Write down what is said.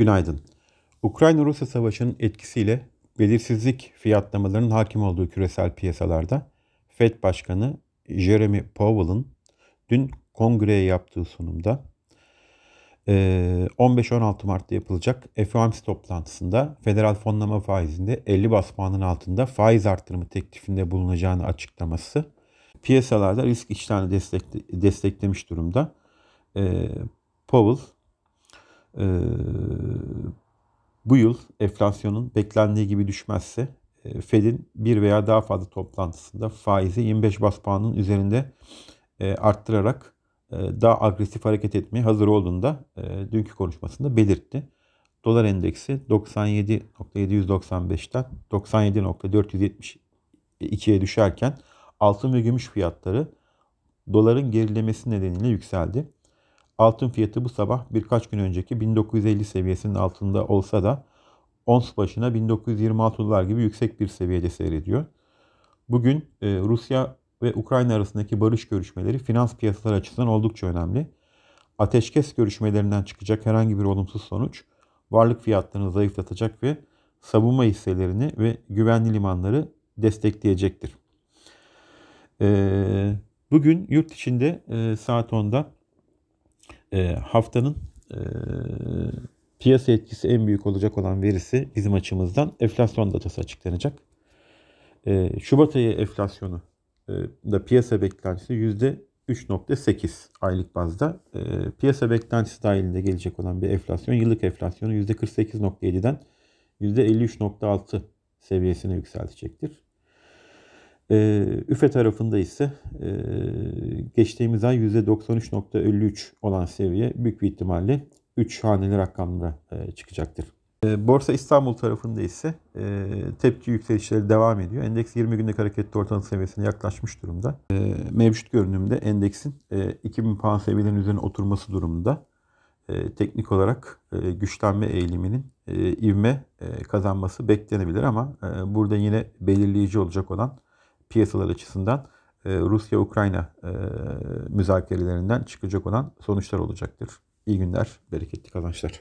Günaydın. Ukrayna-Rusya savaşının etkisiyle belirsizlik fiyatlamalarının hakim olduğu küresel piyasalarda Fed Başkanı Jeremy Powell'ın dün kongreye yaptığı sunumda 15-16 Mart'ta yapılacak FOMC toplantısında federal fonlama faizinde 50 bas puanın altında faiz arttırımı teklifinde bulunacağını açıklaması piyasalarda risk iştahını destekle, desteklemiş durumda. Powell bu yıl enflasyonun beklendiği gibi düşmezse Fed'in bir veya daha fazla toplantısında faizi 25 bas puanın üzerinde arttırarak daha agresif hareket etmeye hazır olduğunu da dünkü konuşmasında belirtti. Dolar endeksi 97.795'ten 97.472'ye düşerken altın ve gümüş fiyatları doların gerilemesi nedeniyle yükseldi. Altın fiyatı bu sabah birkaç gün önceki 1950 seviyesinin altında olsa da ons başına 1926 dolar gibi yüksek bir seviyede seyrediyor. Bugün e, Rusya ve Ukrayna arasındaki barış görüşmeleri finans piyasaları açısından oldukça önemli. Ateşkes görüşmelerinden çıkacak herhangi bir olumsuz sonuç varlık fiyatlarını zayıflatacak ve savunma hisselerini ve güvenli limanları destekleyecektir. E, bugün yurt içinde e, saat 10'da e, haftanın e, piyasa etkisi en büyük olacak olan verisi bizim açımızdan enflasyon datası açıklanacak. E, Şubat ayı enflasyonu e, da piyasa beklentisi %3.8 aylık bazda. E, piyasa beklentisi dahilinde gelecek olan bir enflasyon yıllık enflasyonu %48.7'den %53.6 seviyesine yükseltecektir. E, üfe tarafında ise e, geçtiğimiz ay %93.53 olan seviye büyük bir ihtimalle 3 haneli rakamlara e, çıkacaktır. E, Borsa İstanbul tarafında ise e, tepki yükselişleri devam ediyor. Endeks 20 günlük hareketli ortalama seviyesine yaklaşmış durumda. E, mevcut görünümde endeksin e, 2000 puan seviyelerinin üzerine oturması durumunda. Teknik olarak güçlenme eğiliminin ivme kazanması beklenebilir ama burada yine belirleyici olacak olan piyasalar açısından e, Rusya-Ukrayna e, müzakerelerinden çıkacak olan sonuçlar olacaktır. İyi günler, bereketli kazançlar.